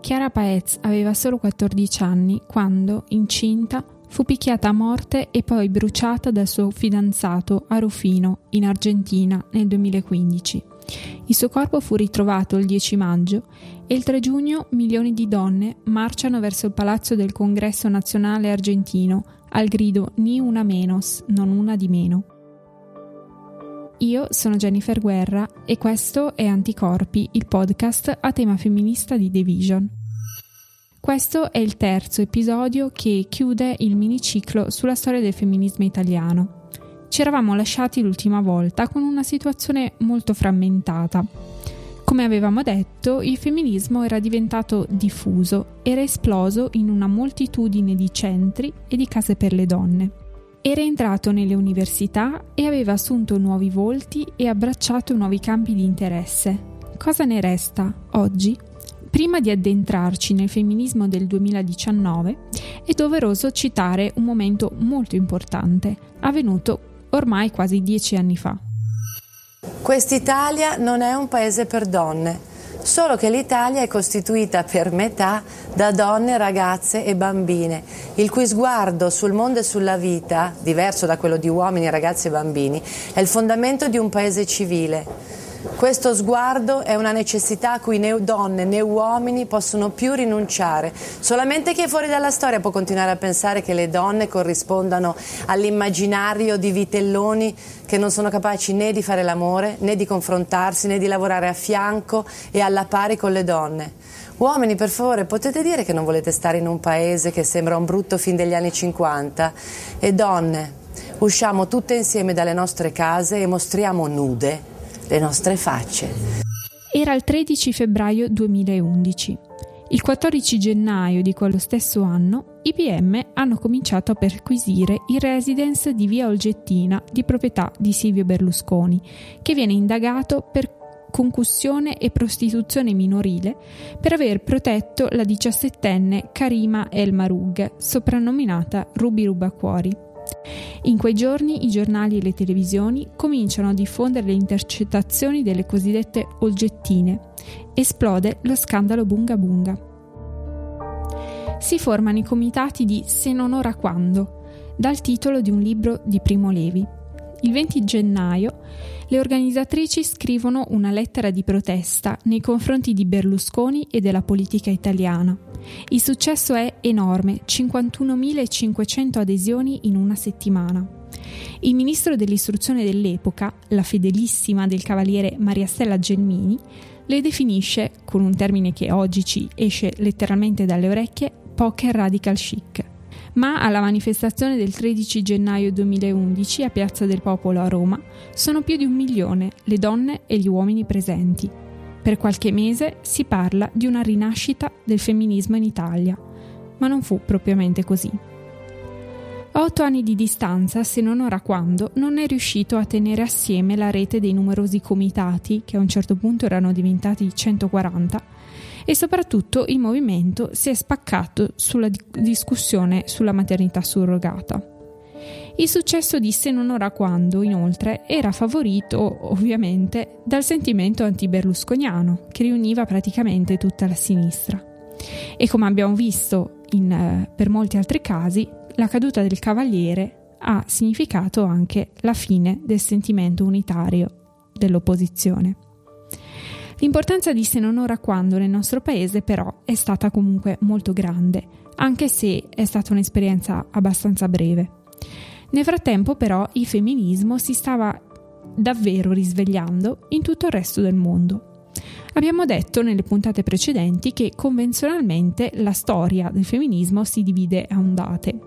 Chiara Paez aveva solo 14 anni quando, incinta, fu picchiata a morte e poi bruciata dal suo fidanzato a Rufino, in Argentina, nel 2015. Il suo corpo fu ritrovato il 10 maggio e il 3 giugno milioni di donne marciano verso il palazzo del Congresso nazionale argentino al grido Ni una menos, non una di meno. Io sono Jennifer Guerra e questo è Anticorpi, il podcast a tema femminista di The Vision. Questo è il terzo episodio che chiude il miniciclo sulla storia del femminismo italiano. Ci eravamo lasciati l'ultima volta con una situazione molto frammentata. Come avevamo detto, il femminismo era diventato diffuso, era esploso in una moltitudine di centri e di case per le donne. Era entrato nelle università e aveva assunto nuovi volti e abbracciato nuovi campi di interesse. Cosa ne resta oggi? Prima di addentrarci nel femminismo del 2019, è doveroso citare un momento molto importante, avvenuto ormai quasi dieci anni fa. Quest'Italia non è un paese per donne, solo che l'Italia è costituita per metà da donne, ragazze e bambine, il cui sguardo sul mondo e sulla vita, diverso da quello di uomini, ragazzi e bambini, è il fondamento di un paese civile. Questo sguardo è una necessità a cui né donne né uomini possono più rinunciare. Solamente chi è fuori dalla storia può continuare a pensare che le donne corrispondano all'immaginario di vitelloni che non sono capaci né di fare l'amore, né di confrontarsi, né di lavorare a fianco e alla pari con le donne. Uomini, per favore, potete dire che non volete stare in un paese che sembra un brutto film degli anni 50? E donne, usciamo tutte insieme dalle nostre case e mostriamo nude le nostre facce. Era il 13 febbraio 2011. Il 14 gennaio di quello stesso anno i PM hanno cominciato a perquisire il residence di via Olgettina di proprietà di Silvio Berlusconi, che viene indagato per concussione e prostituzione minorile per aver protetto la diciassettenne Karima El Marug, soprannominata Ruby Rubacuori. In quei giorni i giornali e le televisioni cominciano a diffondere le intercettazioni delle cosiddette olgettine. Esplode lo scandalo Bunga Bunga. Si formano i comitati di Se non ora quando, dal titolo di un libro di Primo Levi. Il 20 gennaio le organizzatrici scrivono una lettera di protesta nei confronti di Berlusconi e della politica italiana. Il successo è enorme, 51.500 adesioni in una settimana. Il ministro dell'istruzione dell'epoca, la fedelissima del cavaliere Maria Stella Gelmini, le definisce, con un termine che oggi ci esce letteralmente dalle orecchie, poker radical chic ma alla manifestazione del 13 gennaio 2011 a Piazza del Popolo a Roma sono più di un milione le donne e gli uomini presenti. Per qualche mese si parla di una rinascita del femminismo in Italia, ma non fu propriamente così. A otto anni di distanza, se non ora quando, non è riuscito a tenere assieme la rete dei numerosi comitati, che a un certo punto erano diventati 140, e soprattutto il movimento si è spaccato sulla discussione sulla maternità surrogata. Il successo di Se non ora quando, inoltre, era favorito ovviamente dal sentimento anti-berlusconiano che riuniva praticamente tutta la sinistra. E come abbiamo visto in, eh, per molti altri casi, la caduta del Cavaliere ha significato anche la fine del sentimento unitario dell'opposizione. L'importanza di Se non ora quando nel nostro paese però è stata comunque molto grande, anche se è stata un'esperienza abbastanza breve. Nel frattempo però il femminismo si stava davvero risvegliando in tutto il resto del mondo. Abbiamo detto nelle puntate precedenti che convenzionalmente la storia del femminismo si divide a ondate.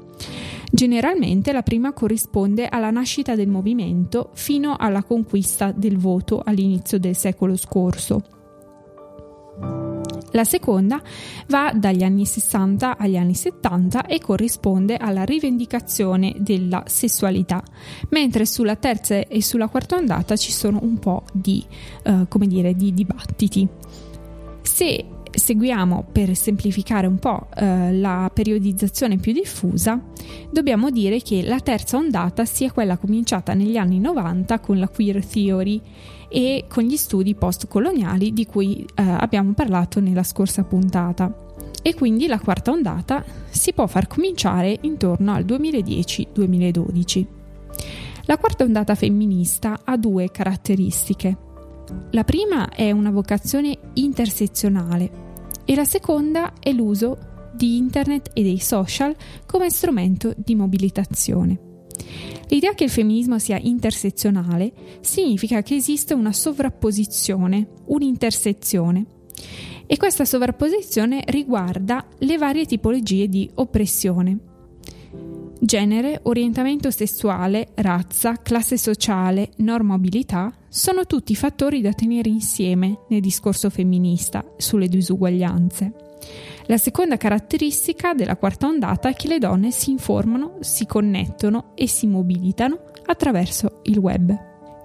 Generalmente la prima corrisponde alla nascita del movimento fino alla conquista del voto all'inizio del secolo scorso. La seconda va dagli anni 60 agli anni 70 e corrisponde alla rivendicazione della sessualità, mentre sulla terza e sulla quarta ondata ci sono un po' di, come dire, di dibattiti. Se seguiamo per semplificare un po' eh, la periodizzazione più diffusa, dobbiamo dire che la terza ondata sia quella cominciata negli anni 90 con la queer theory e con gli studi postcoloniali di cui eh, abbiamo parlato nella scorsa puntata. E quindi la quarta ondata si può far cominciare intorno al 2010-2012. La quarta ondata femminista ha due caratteristiche. La prima è una vocazione intersezionale e la seconda è l'uso di internet e dei social come strumento di mobilitazione. L'idea che il femminismo sia intersezionale significa che esiste una sovrapposizione, un'intersezione. E questa sovrapposizione riguarda le varie tipologie di oppressione. Genere, orientamento sessuale, razza, classe sociale, normabilità sono tutti fattori da tenere insieme nel discorso femminista sulle disuguaglianze. La seconda caratteristica della quarta ondata è che le donne si informano, si connettono e si mobilitano attraverso il web.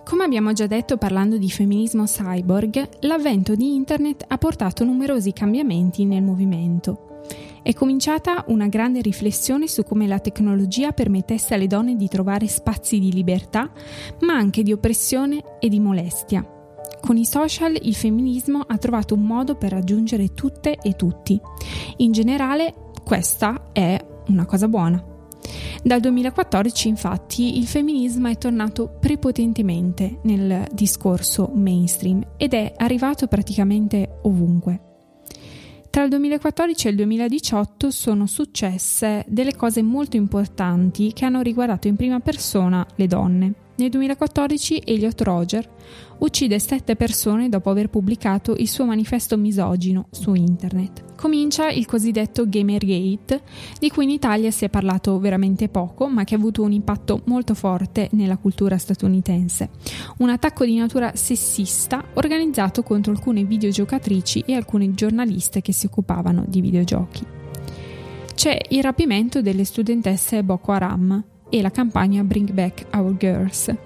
Come abbiamo già detto parlando di femminismo cyborg, l'avvento di Internet ha portato numerosi cambiamenti nel movimento. È cominciata una grande riflessione su come la tecnologia permettesse alle donne di trovare spazi di libertà, ma anche di oppressione e di molestia. Con i social il femminismo ha trovato un modo per raggiungere tutte e tutti. In generale questa è una cosa buona. Dal 2014 infatti il femminismo è tornato prepotentemente nel discorso mainstream ed è arrivato praticamente ovunque. Tra il 2014 e il 2018 sono successe delle cose molto importanti che hanno riguardato in prima persona le donne. Nel 2014 Elliot Roger uccide sette persone dopo aver pubblicato il suo manifesto misogino su internet. Comincia il cosiddetto Gamergate, di cui in Italia si è parlato veramente poco, ma che ha avuto un impatto molto forte nella cultura statunitense. Un attacco di natura sessista organizzato contro alcune videogiocatrici e alcune giornaliste che si occupavano di videogiochi. C'è il rapimento delle studentesse Boko Haram, e la campagna Bring Back Our Girls.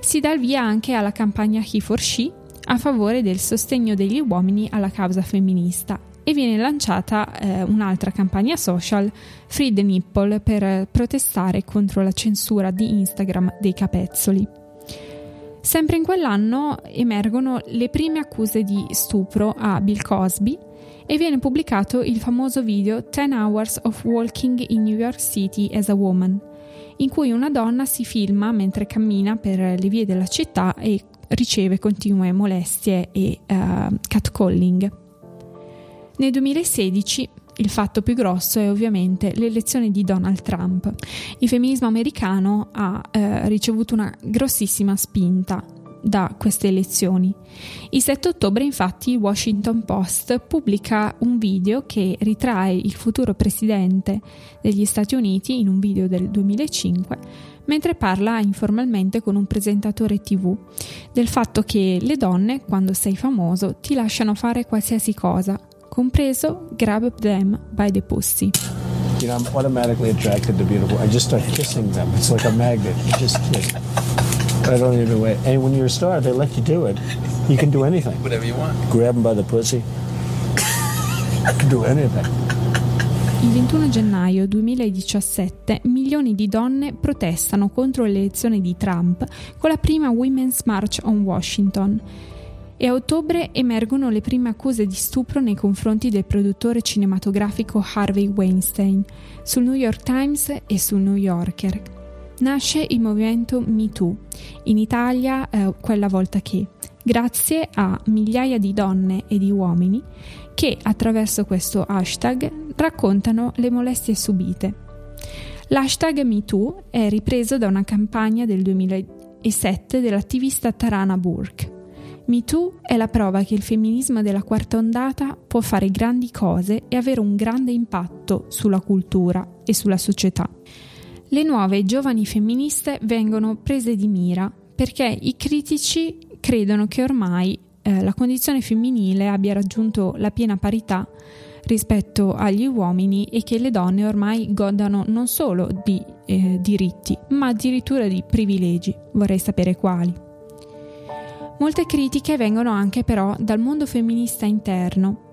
Si dà il via anche alla campagna He for She a favore del sostegno degli uomini alla causa femminista e viene lanciata eh, un'altra campagna social, Free the Nipple, per protestare contro la censura di Instagram dei capezzoli. Sempre in quell'anno emergono le prime accuse di stupro a Bill Cosby e viene pubblicato il famoso video 10 Hours of Walking in New York City as a Woman, in cui una donna si filma mentre cammina per le vie della città e riceve continue molestie e uh, catcalling. Nel 2016 il fatto più grosso è ovviamente l'elezione di Donald Trump. Il femminismo americano ha eh, ricevuto una grossissima spinta da queste elezioni. Il 7 ottobre infatti il Washington Post pubblica un video che ritrae il futuro presidente degli Stati Uniti in un video del 2005 mentre parla informalmente con un presentatore tv del fatto che le donne, quando sei famoso, ti lasciano fare qualsiasi cosa, compreso grab them by the pussy. You know, I'm automatically attracted to beautiful. I just start kissing them. It's like a magnet. You just kiss. I don't even wait. And when you're a star, they let you do it. You can do anything. Whatever you want. Grab them by the pussy. You can do anything. Il 21 gennaio 2017 milioni di donne protestano contro l'elezione di Trump con la prima Women's March on Washington e a ottobre emergono le prime accuse di stupro nei confronti del produttore cinematografico Harvey Weinstein sul New York Times e sul New Yorker nasce il movimento MeToo, in Italia eh, quella volta che, grazie a migliaia di donne e di uomini che attraverso questo hashtag raccontano le molestie subite. L'hashtag MeToo è ripreso da una campagna del 2007 dell'attivista Tarana Burke. MeToo è la prova che il femminismo della quarta ondata può fare grandi cose e avere un grande impatto sulla cultura e sulla società le nuove giovani femministe vengono prese di mira perché i critici credono che ormai eh, la condizione femminile abbia raggiunto la piena parità rispetto agli uomini e che le donne ormai godano non solo di eh, diritti, ma addirittura di privilegi. Vorrei sapere quali. Molte critiche vengono anche però dal mondo femminista interno,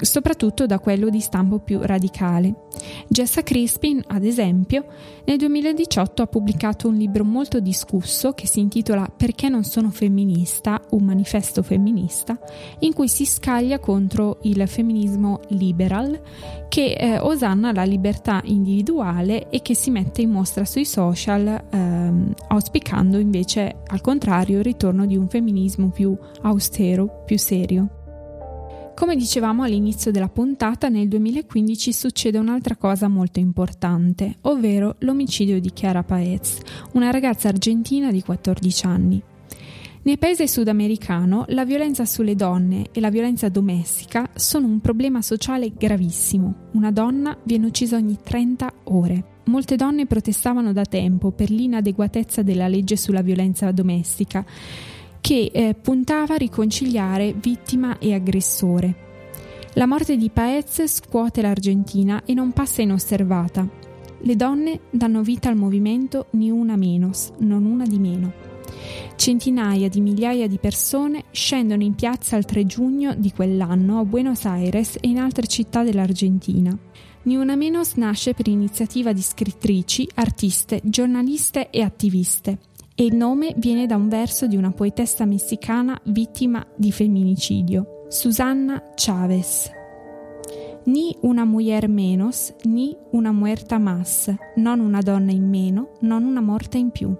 soprattutto da quello di stampo più radicale. Jessa Crispin, ad esempio, nel 2018 ha pubblicato un libro molto discusso che si intitola Perché non sono femminista, un manifesto femminista, in cui si scaglia contro il femminismo liberal che eh, osanna la libertà individuale e che si mette in mostra sui social ehm, auspicando invece al contrario il ritorno di un femminismo più austero, più serio. Come dicevamo all'inizio della puntata, nel 2015 succede un'altra cosa molto importante, ovvero l'omicidio di Chiara Paez, una ragazza argentina di 14 anni. Nel paese sudamericano la violenza sulle donne e la violenza domestica sono un problema sociale gravissimo. Una donna viene uccisa ogni 30 ore. Molte donne protestavano da tempo per l'inadeguatezza della legge sulla violenza domestica che eh, puntava a riconciliare vittima e aggressore. La morte di Paez scuote l'Argentina e non passa inosservata. Le donne danno vita al movimento Ni una menos, non una di meno. Centinaia di migliaia di persone scendono in piazza il 3 giugno di quell'anno a Buenos Aires e in altre città dell'Argentina. Ni una menos nasce per iniziativa di scrittrici, artiste, giornaliste e attiviste e il nome viene da un verso di una poetessa messicana vittima di femminicidio, Susanna Chávez. Ni una mujer menos, ni una muerta más, non una donna in meno, non una morta in più.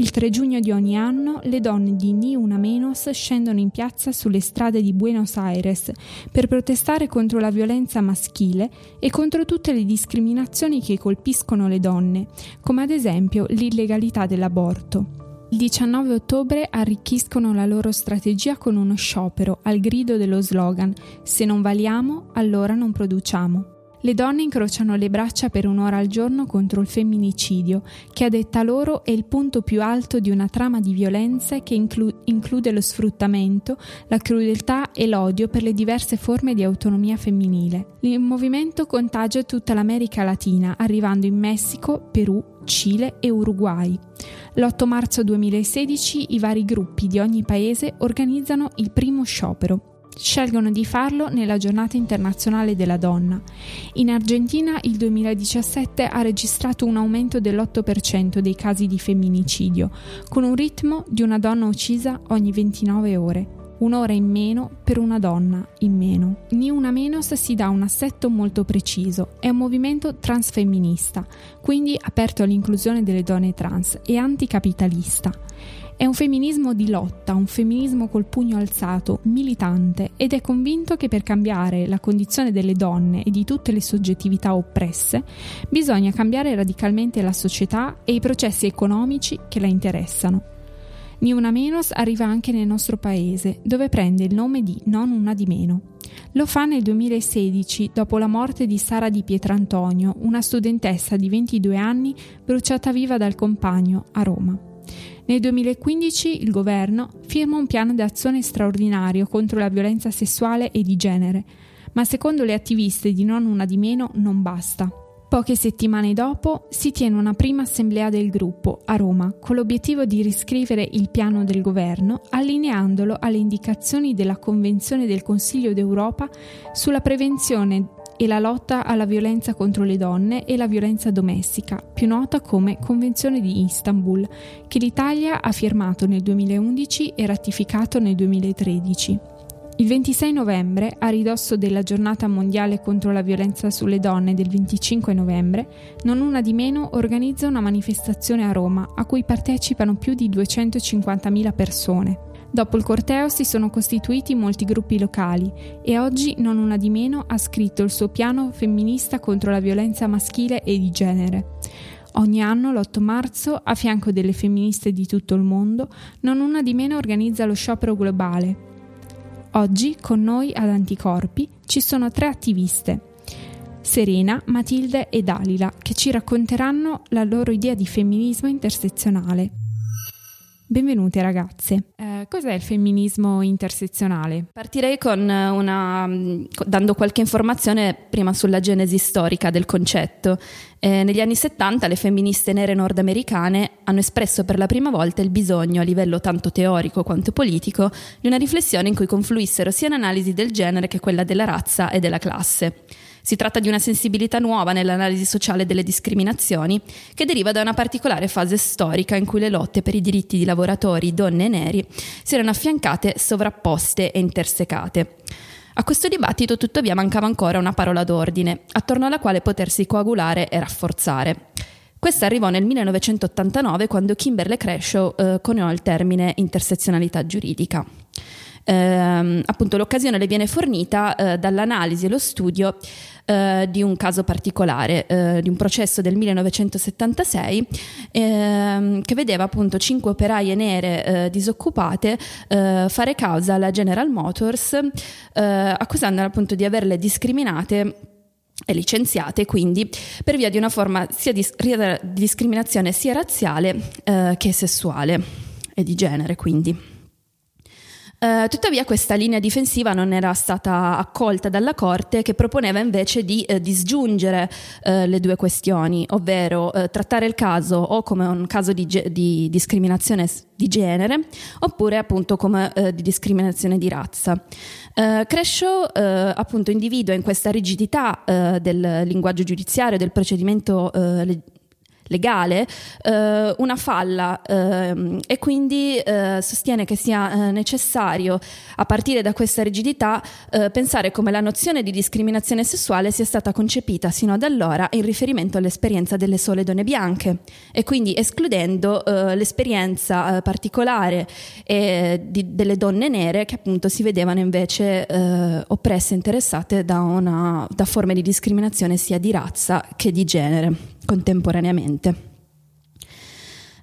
Il 3 giugno di ogni anno le donne di Ni Una Menos scendono in piazza sulle strade di Buenos Aires per protestare contro la violenza maschile e contro tutte le discriminazioni che colpiscono le donne, come ad esempio l'illegalità dell'aborto. Il 19 ottobre arricchiscono la loro strategia con uno sciopero al grido dello slogan Se non valiamo, allora non produciamo. Le donne incrociano le braccia per un'ora al giorno contro il femminicidio, che a detta loro è il punto più alto di una trama di violenze che inclu- include lo sfruttamento, la crudeltà e l'odio per le diverse forme di autonomia femminile. Il movimento contagia tutta l'America Latina, arrivando in Messico, Perù, Cile e Uruguay. L'8 marzo 2016 i vari gruppi di ogni paese organizzano il primo sciopero scelgono di farlo nella giornata internazionale della donna. In Argentina il 2017 ha registrato un aumento dell'8% dei casi di femminicidio, con un ritmo di una donna uccisa ogni 29 ore. Un'ora in meno per una donna in meno. Ni una menos si dà un assetto molto preciso, è un movimento transfemminista, quindi aperto all'inclusione delle donne trans e anticapitalista. È un femminismo di lotta, un femminismo col pugno alzato, militante ed è convinto che per cambiare la condizione delle donne e di tutte le soggettività oppresse bisogna cambiare radicalmente la società e i processi economici che la interessano. Ni una menos arriva anche nel nostro paese, dove prende il nome di Non una di meno. Lo fa nel 2016, dopo la morte di Sara di Pietrantonio, una studentessa di 22 anni bruciata viva dal compagno a Roma. Nel 2015 il governo firma un piano d'azione straordinario contro la violenza sessuale e di genere, ma secondo le attiviste di Non Una di Meno non basta. Poche settimane dopo si tiene una prima assemblea del gruppo a Roma con l'obiettivo di riscrivere il piano del governo allineandolo alle indicazioni della Convenzione del Consiglio d'Europa sulla prevenzione e la lotta alla violenza contro le donne e la violenza domestica, più nota come Convenzione di Istanbul, che l'Italia ha firmato nel 2011 e ratificato nel 2013. Il 26 novembre, a ridosso della giornata mondiale contro la violenza sulle donne del 25 novembre, non una di meno organizza una manifestazione a Roma a cui partecipano più di 250.000 persone. Dopo il corteo si sono costituiti molti gruppi locali e oggi non una di meno ha scritto il suo piano femminista contro la violenza maschile e di genere. Ogni anno, l'8 marzo, a fianco delle femministe di tutto il mondo, non una di meno organizza lo sciopero globale. Oggi con noi ad Anticorpi ci sono tre attiviste, Serena, Matilde e Dalila, che ci racconteranno la loro idea di femminismo intersezionale. Benvenute ragazze. Eh, cos'è il femminismo intersezionale? Partirei con una, dando qualche informazione prima sulla genesi storica del concetto. Eh, negli anni 70 le femministe nere nordamericane hanno espresso per la prima volta il bisogno, a livello tanto teorico quanto politico, di una riflessione in cui confluissero sia l'analisi del genere che quella della razza e della classe. Si tratta di una sensibilità nuova nell'analisi sociale delle discriminazioni che deriva da una particolare fase storica in cui le lotte per i diritti di lavoratori, donne e neri si erano affiancate, sovrapposte e intersecate. A questo dibattito tuttavia mancava ancora una parola d'ordine, attorno alla quale potersi coagulare e rafforzare. Questa arrivò nel 1989 quando Kimberly Crenshaw eh, coniò il termine intersezionalità giuridica. Eh, appunto l'occasione le viene fornita eh, dall'analisi e lo studio eh, di un caso particolare, eh, di un processo del 1976 ehm, che vedeva appunto cinque operaie nere eh, disoccupate eh, fare causa alla General Motors accusandole appunto di averle discriminate e licenziate quindi per via di una forma sia di, di discriminazione sia razziale che sessuale e di genere quindi. Uh, tuttavia questa linea difensiva non era stata accolta dalla Corte che proponeva invece di uh, disgiungere uh, le due questioni, ovvero trattare il caso o come un caso di, ge- di discriminazione di genere oppure appunto come di discriminazione di razza. Uh, Crescio appunto individua in questa rigidità del linguaggio giudiziario, del procedimento legale eh, una falla eh, e quindi eh, sostiene che sia eh, necessario a partire da questa rigidità eh, pensare come la nozione di discriminazione sessuale sia stata concepita sino ad allora in riferimento all'esperienza delle sole donne bianche. E quindi escludendo eh, l'esperienza particolare di, delle donne nere che appunto si vedevano invece oppresse e interessate da, una, da forme di discriminazione sia di razza che di genere contemporaneamente.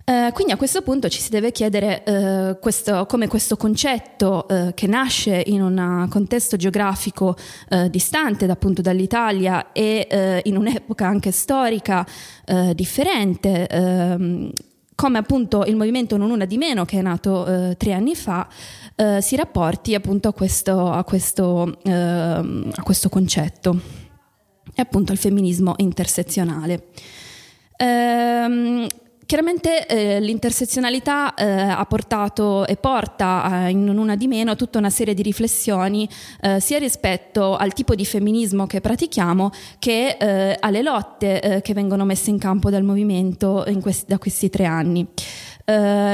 Uh, quindi a questo punto ci si deve chiedere uh, questo, come questo concetto uh, che nasce in un contesto geografico distante appunto dall'Italia e in un'epoca anche storica differente, ehm, come appunto il movimento Non Una di Meno che è nato tre anni fa, si rapporti appunto a questo, a questo, ehm, a questo concetto e appunto al femminismo intersezionale. Ehm, Chiaramente eh, l'intersezionalità eh, ha portato e porta eh, in una di meno tutta una serie di riflessioni eh, sia rispetto al tipo di femminismo che pratichiamo che eh, alle lotte eh, che vengono messe in campo dal movimento questi, da questi tre anni.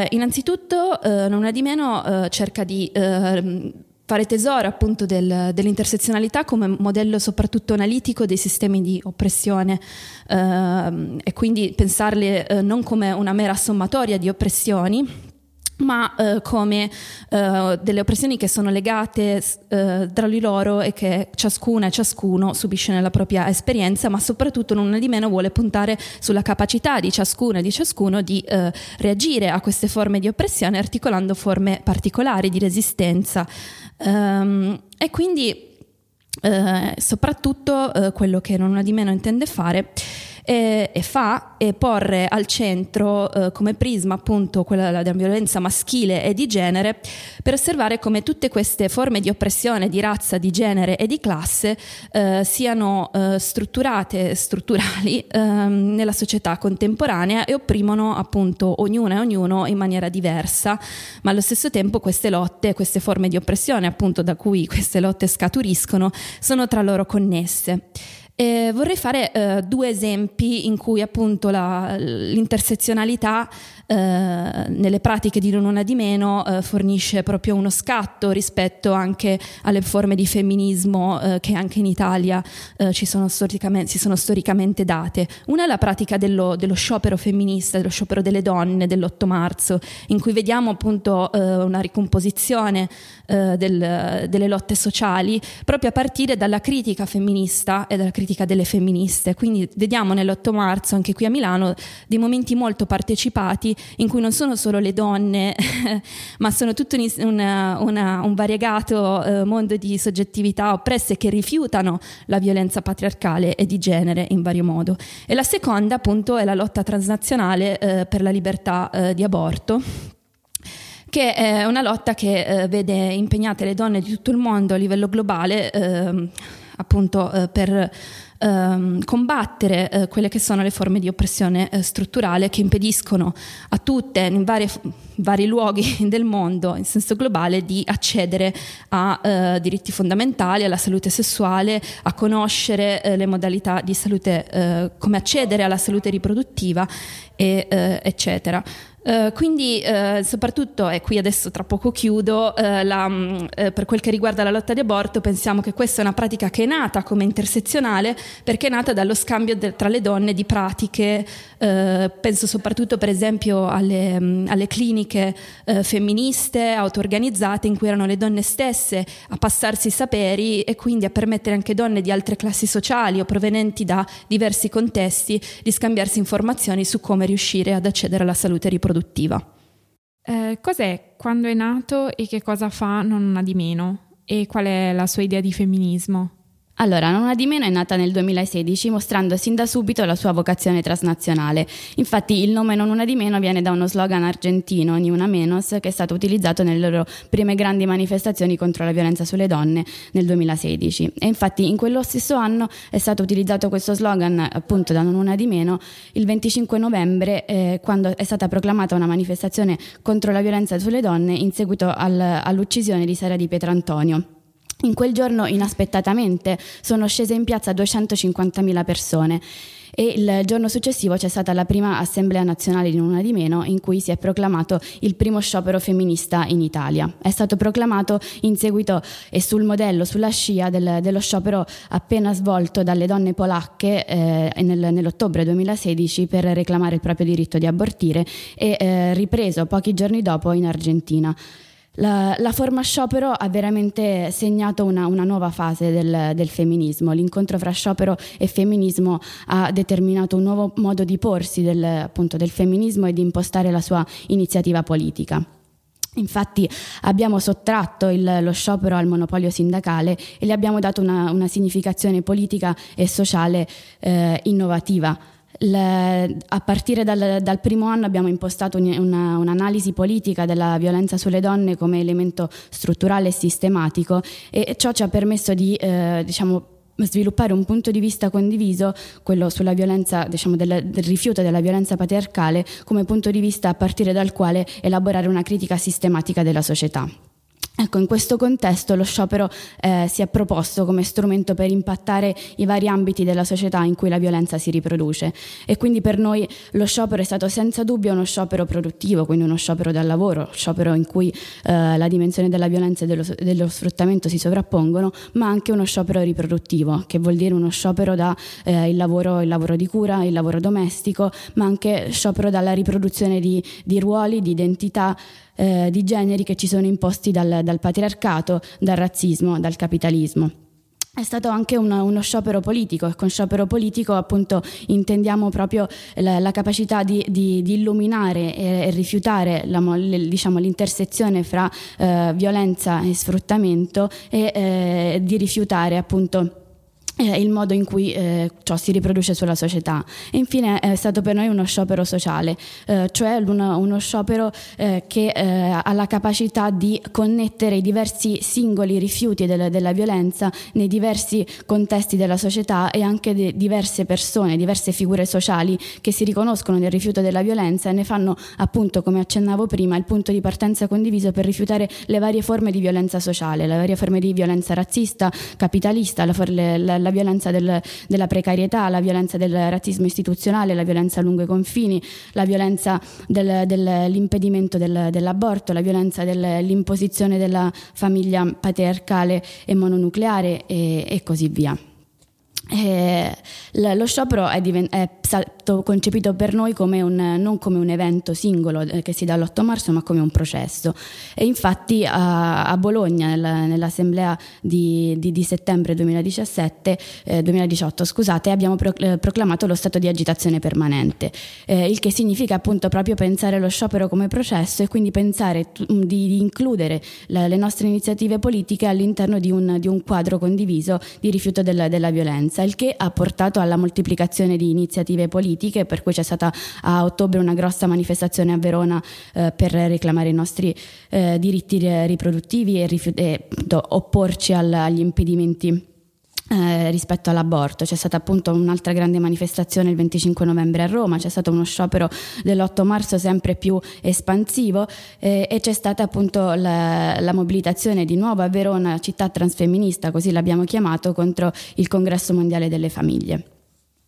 innanzitutto, non una di meno cerca di fare tesoro appunto del, dell'intersezionalità come modello soprattutto analitico dei sistemi di oppressione eh, e quindi pensarle eh, non come una mera sommatoria di oppressioni ma eh, come eh, delle oppressioni che sono legate eh, tra di loro e che ciascuna e ciascuno subisce nella propria esperienza, ma soprattutto non di meno vuole puntare sulla capacità di ciascuna e di ciascuno di eh, reagire a queste forme di oppressione articolando forme particolari di resistenza. Um, e quindi eh, soprattutto eh, quello che non di meno intende fare e, e fa è porre al centro eh, come prisma appunto quella della violenza maschile e di genere per osservare come tutte queste forme di oppressione di razza, di genere e di classe eh, siano eh, strutturate, strutturali ehm, nella società contemporanea e opprimono appunto ognuna e ognuno in maniera diversa, ma allo stesso tempo queste lotte, queste forme di oppressione appunto da cui queste lotte scaturiscono sono tra loro connesse. Eh, vorrei fare eh, due esempi in cui appunto la, l'intersezionalità eh, nelle pratiche di non una di meno eh, fornisce proprio uno scatto rispetto anche alle forme di femminismo eh, che anche in Italia eh, ci sono si sono storicamente date. Una è la pratica dello, dello, sciopero femminista, dello sciopero delle donne dell'8 marzo, in cui vediamo appunto una ricomposizione del, delle lotte sociali proprio a partire dalla critica femminista e dalla critica delle femministe. Quindi vediamo nell'8 marzo, anche qui a Milano, dei momenti molto partecipati in cui non sono solo le donne, ma sono tutto un, una, una, un variegato eh, mondo di soggettività oppresse che rifiutano la violenza patriarcale e di genere in vario modo. E la seconda, appunto, è la lotta transnazionale eh, per la libertà eh, di aborto che è una lotta che eh, vede impegnate le donne di tutto il mondo a livello globale ehm, appunto eh, per ehm, combattere eh, quelle che sono le forme di oppressione eh, strutturale che impediscono a tutte, in varie, vari luoghi del mondo, in senso globale, di accedere a eh, diritti fondamentali, alla salute sessuale, a conoscere eh, le modalità di salute, eh, come accedere alla salute riproduttiva, e, eh, eccetera. Uh, quindi uh, soprattutto, e qui adesso tra poco chiudo, uh, la, per quel che riguarda la lotta di aborto pensiamo che questa è una pratica che è nata come intersezionale perché è nata dallo scambio de- tra le donne di pratiche, penso soprattutto per esempio alle, um, alle cliniche femministe auto-organizzate in cui erano le donne stesse a passarsi i saperi e quindi a permettere anche donne di altre classi sociali o provenienti da diversi contesti di scambiarsi informazioni su come riuscire ad accedere alla salute riproduttiva produttiva. Eh, cos'è quando è nato e che cosa fa Non una di meno? E qual è la sua idea di femminismo? Allora, Non una di meno è nata nel 2016 mostrando sin da subito la sua vocazione transnazionale. Infatti il nome Non una di meno viene da uno slogan argentino, Ni una menos, che è stato utilizzato nelle loro prime grandi manifestazioni contro la violenza sulle donne nel 2016. E infatti in quello stesso anno è stato utilizzato questo slogan appunto da Non una di meno il 25 novembre eh, quando è stata proclamata una manifestazione contro la violenza sulle donne in seguito al, all'uccisione di Sara di Pietrantonio. In quel giorno inaspettatamente sono scese in piazza 250.000 persone e il giorno successivo c'è stata la prima assemblea nazionale di Una di Meno in cui si è proclamato il primo sciopero femminista in Italia. È stato proclamato in seguito e sul modello, sulla scia del, dello sciopero appena svolto dalle donne polacche eh, nel, nell'ottobre 2016 per reclamare il proprio diritto di abortire e eh, ripreso pochi giorni dopo in Argentina. La, la, forma sciopero ha veramente segnato una, una nuova fase del, del, femminismo. L'incontro fra sciopero e femminismo ha determinato un nuovo modo di porsi del, appunto, del femminismo e di impostare la sua iniziativa politica. Infatti abbiamo sottratto il, lo sciopero al monopolio sindacale e gli abbiamo dato una, una significazione politica e sociale eh, innovativa le, a partire dal, dal, primo anno abbiamo impostato una, un'analisi politica della violenza sulle donne come elemento strutturale e sistematico e ciò ci ha permesso di eh, diciamo, sviluppare un punto di vista condiviso, quello sulla violenza, diciamo, del, del, rifiuto della violenza patriarcale, come punto di vista a partire dal quale elaborare una critica sistematica della società. Ecco, in questo contesto lo sciopero eh, si è proposto come strumento per impattare i vari ambiti della società in cui la violenza si riproduce. E quindi per noi lo sciopero è stato senza dubbio uno sciopero produttivo, quindi uno sciopero dal lavoro, sciopero in cui eh, la dimensione della violenza e dello, dello, sfruttamento si sovrappongono, ma anche uno sciopero riproduttivo, che vuol dire uno sciopero da eh, lavoro, lavoro di cura, il lavoro domestico, ma anche sciopero dalla riproduzione di, di ruoli, di identità eh, di generi che ci sono imposti dal, dal patriarcato, dal razzismo, dal capitalismo. È stato anche una, uno sciopero politico e con sciopero politico appunto intendiamo proprio la, la capacità di, di, di, illuminare e, e rifiutare la, le, diciamo, l'intersezione fra eh, violenza e sfruttamento e eh, di rifiutare appunto eh, il modo in cui eh, ciò si riproduce sulla società. E infine è stato per noi uno sciopero sociale, eh, cioè uno, uno sciopero eh, che eh, ha la capacità di connettere i diversi singoli rifiuti del, della violenza nei diversi contesti della società e anche di diverse persone, diverse figure sociali che si riconoscono nel rifiuto della violenza e ne fanno appunto, come accennavo prima, il punto di partenza condiviso per rifiutare le varie forme di violenza sociale, le varie forme di violenza razzista, capitalista, la, la, la violenza del, della precarietà, la violenza del razzismo istituzionale, la violenza lungo i confini, la violenza del, dell'impedimento del, dell'aborto, la violenza dell'imposizione della famiglia patriarcale e mononucleare e, e così via. Eh, lo sciopero è, diven- è, stato concepito per noi come un, non come un evento singolo eh, che si dà l'8 marzo, ma come un processo. E infatti a, a Bologna, nella, nell'assemblea di, di, di, settembre 2017, eh, 2018, scusate, abbiamo pro- eh, proclamato lo stato di agitazione permanente, eh, il che significa appunto proprio pensare lo sciopero come processo e quindi pensare t- di, di, includere la, le nostre iniziative politiche all'interno di un, di un quadro condiviso di rifiuto della, della violenza il che ha portato alla moltiplicazione di iniziative politiche politiche, per cui c'è stata a ottobre una grossa manifestazione a Verona eh, per reclamare i nostri eh, diritti riproduttivi e, rifiut- e opporci al, agli impedimenti eh, rispetto all'aborto. C'è stata appunto un'altra grande manifestazione il 25 novembre a Roma, c'è stato uno sciopero dell'8 marzo sempre più espansivo eh, e c'è stata appunto la, la, mobilitazione di nuovo a Verona, città transfemminista, così l'abbiamo chiamato, contro il Congresso Mondiale delle Famiglie.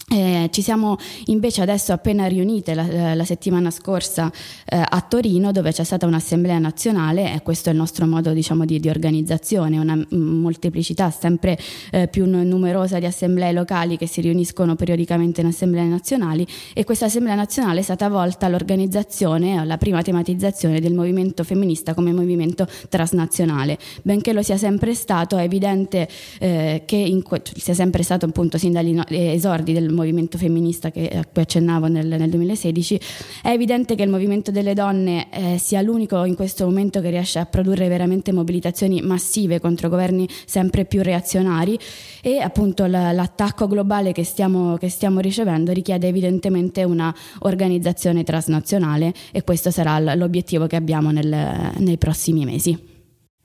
Eh, ci siamo invece adesso appena riunite la, la settimana scorsa eh, a Torino dove c'è stata un'assemblea nazionale e questo è il nostro modo diciamo, di, di, organizzazione, una molteplicità sempre eh, più numerosa di assemblee locali che si riuniscono periodicamente in assemblee nazionali e questa assemblea nazionale è stata volta all'organizzazione, alla prima tematizzazione del movimento femminista come movimento transnazionale. Benché lo sia sempre stato, è evidente eh, che in, sia sempre stato appunto sin dagli esordi del movimento femminista che, a cui accennavo nel, nel, 2016, è evidente che il movimento delle donne eh, sia l'unico in questo momento che riesce a produrre veramente mobilitazioni massive contro governi sempre più reazionari e appunto l'attacco globale che stiamo, che stiamo ricevendo richiede evidentemente una organizzazione transnazionale e questo sarà l'obiettivo che abbiamo nel, nei prossimi mesi.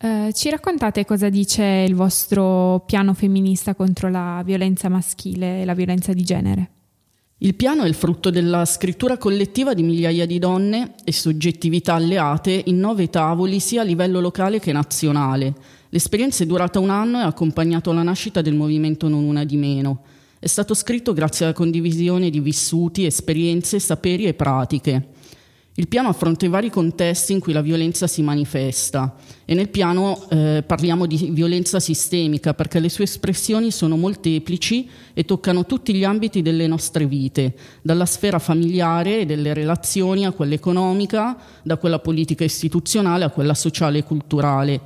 Uh, ci raccontate cosa dice il vostro piano femminista contro la violenza maschile e la violenza di genere? Il piano è il frutto della scrittura collettiva di migliaia di donne e soggettività alleate in nove tavoli sia a livello locale che nazionale. L'esperienza è durata un anno e ha accompagnato la nascita del movimento Non Una di Meno. È stato scritto grazie alla condivisione di vissuti, esperienze, saperi e pratiche. Il piano affronta i vari contesti in cui la violenza si manifesta e nel piano eh, parliamo di violenza sistemica perché le sue espressioni sono molteplici e toccano tutti gli ambiti delle nostre vite, dalla sfera familiare e delle relazioni a quella economica, da quella politica istituzionale a quella sociale e culturale.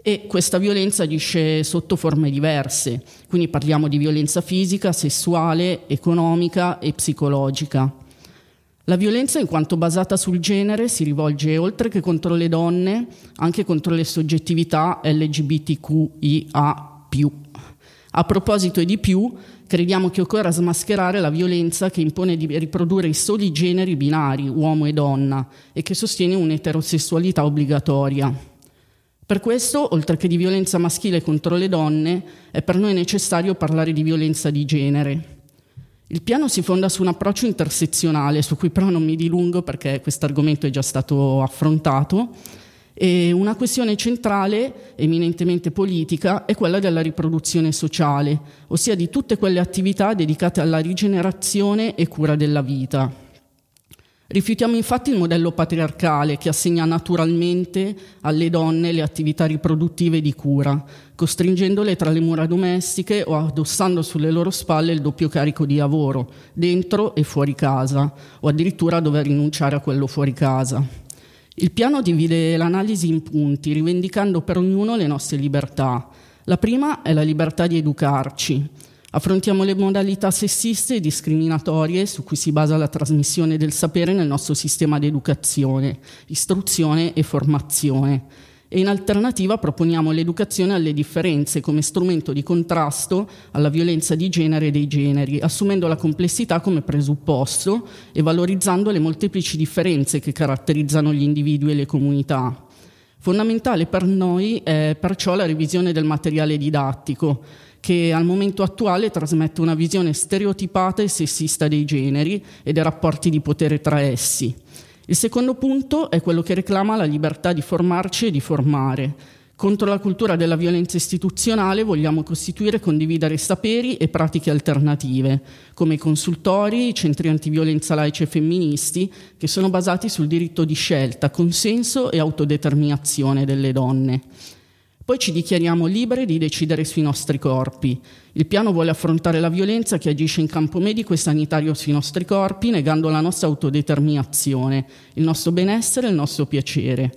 E questa violenza agisce sotto forme diverse, quindi parliamo di violenza fisica, sessuale, economica e psicologica. La violenza, in quanto basata sul genere, si rivolge oltre che contro le donne, anche contro le soggettività LGBTQIA. A proposito di più, crediamo che occorra smascherare la violenza che impone di riprodurre i soli generi binari, uomo e donna, e che sostiene un'eterosessualità obbligatoria. Per questo, oltre che di violenza maschile contro le donne, è per noi necessario parlare di violenza di genere. Il piano si fonda su un approccio intersezionale, su cui però non mi dilungo perché questo argomento è già stato affrontato. E una questione centrale, eminentemente politica, è quella della riproduzione sociale, ossia di tutte quelle attività dedicate alla rigenerazione e cura della vita. Rifiutiamo infatti il modello patriarcale che assegna naturalmente alle donne le attività riproduttive di cura, costringendole tra le mura domestiche o addossando sulle loro spalle il doppio carico di lavoro, dentro e fuori casa, o addirittura dover rinunciare a quello fuori casa. Il piano divide l'analisi in punti, rivendicando per ognuno le nostre libertà. La prima è la libertà di educarci, Affrontiamo le modalità sessiste e discriminatorie su cui si basa la trasmissione del sapere nel nostro sistema di educazione, istruzione e formazione. E in alternativa proponiamo l'educazione alle differenze come strumento di contrasto alla violenza di genere e dei generi, assumendo la complessità come presupposto e valorizzando le molteplici differenze che caratterizzano gli individui e le comunità. Fondamentale per noi è perciò la revisione del materiale didattico, che al momento attuale trasmette una visione stereotipata e sessista dei generi e dei rapporti di potere tra essi. Il secondo punto è quello che reclama la libertà di formarci e di formare. Contro la cultura della violenza istituzionale vogliamo costituire e condividere saperi e pratiche alternative, come i consultori, i centri antiviolenza laici e femministi, che sono basati sul diritto di scelta, consenso e autodeterminazione delle donne. Poi ci dichiariamo liberi di decidere sui nostri corpi. Il piano vuole affrontare la violenza che agisce in campo medico e sanitario sui nostri corpi, negando la nostra autodeterminazione, il nostro benessere e il nostro piacere.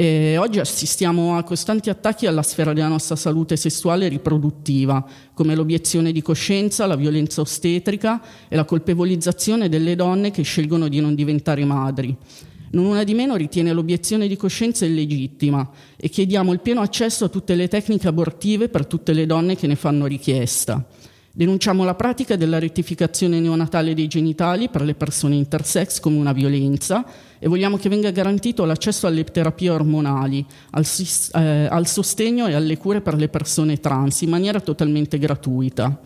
E oggi assistiamo a costanti attacchi alla sfera della nostra salute sessuale e riproduttiva, come l'obiezione di coscienza, la violenza ostetrica e la colpevolizzazione delle donne che scelgono di non diventare madri. Non una di meno ritiene l'obiezione di coscienza illegittima e chiediamo il pieno accesso a tutte le tecniche abortive per tutte le donne che ne fanno richiesta. Denunciamo la pratica della rettificazione neonatale dei genitali per le persone intersex come una violenza e vogliamo che venga garantito l'accesso alle terapie ormonali, al, eh, al sostegno e alle cure per le persone trans in maniera totalmente gratuita.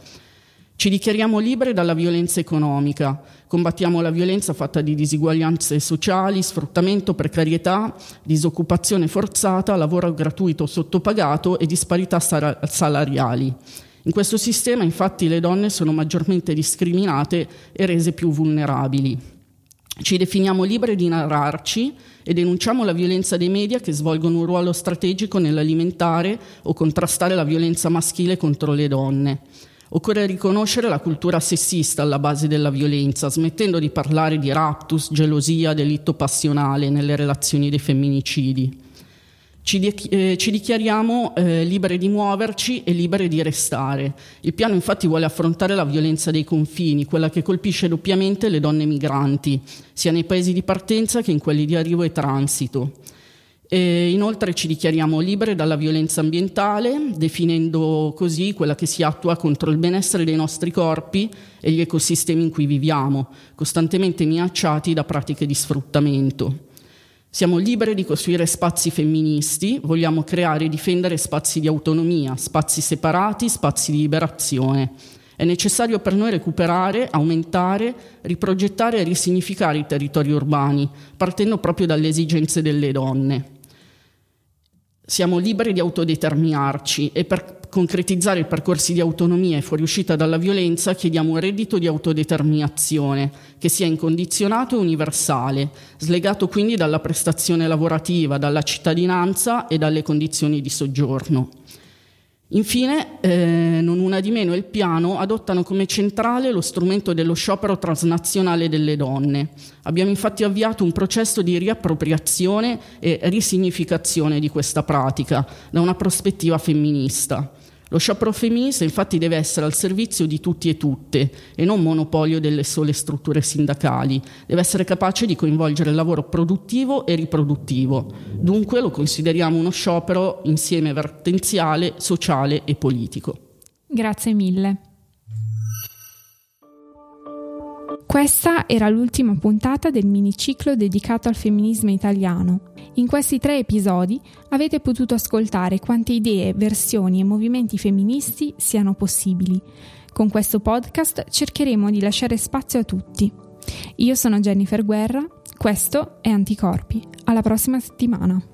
Ci dichiariamo liberi dalla violenza economica, combattiamo la violenza fatta di disuguaglianze sociali, sfruttamento, precarietà, disoccupazione forzata, lavoro gratuito sottopagato e disparità salariali. In questo sistema infatti le donne sono maggiormente discriminate e rese più vulnerabili. Ci definiamo liberi di narrarci e denunciamo la violenza dei media che svolgono un ruolo strategico nell'alimentare o contrastare la violenza maschile contro le donne. Occorre riconoscere la cultura sessista alla base della violenza, smettendo di parlare di raptus, gelosia, delitto passionale nelle relazioni dei femminicidi. Ci, di- eh, ci dichiariamo eh, libere di muoverci e libere di restare. Il piano infatti vuole affrontare la violenza dei confini, quella che colpisce doppiamente le donne migranti, sia nei paesi di partenza che in quelli di arrivo e transito. E inoltre ci dichiariamo libere dalla violenza ambientale, definendo così quella che si attua contro il benessere dei nostri corpi e gli ecosistemi in cui viviamo, costantemente minacciati da pratiche di sfruttamento. Siamo liberi di costruire spazi femministi, vogliamo creare e difendere spazi di autonomia, spazi separati, spazi di liberazione. È necessario per noi recuperare, aumentare, riprogettare e risignificare i territori urbani, partendo proprio dalle esigenze delle donne. Siamo liberi di autodeterminarci e per concretizzare i percorsi di autonomia e fuoriuscita dalla violenza chiediamo un reddito di autodeterminazione che sia incondizionato e universale, slegato quindi dalla prestazione lavorativa, dalla cittadinanza e dalle condizioni di soggiorno. Infine, eh, non una di meno, il piano adottano come centrale lo strumento dello sciopero transnazionale delle donne. Abbiamo infatti avviato un processo di riappropriazione e risignificazione di questa pratica da una prospettiva femminista. Lo sciopero femminista infatti deve essere al servizio di tutti e tutte e non monopolio delle sole strutture sindacali, deve essere capace di coinvolgere il lavoro produttivo e riproduttivo. Dunque lo consideriamo uno sciopero insieme vertenziale, sociale e politico. Grazie mille. Questa era l'ultima puntata del miniciclo dedicato al femminismo italiano. In questi tre episodi avete potuto ascoltare quante idee, versioni e movimenti femministi siano possibili. Con questo podcast cercheremo di lasciare spazio a tutti. Io sono Jennifer Guerra, questo è Anticorpi. Alla prossima settimana.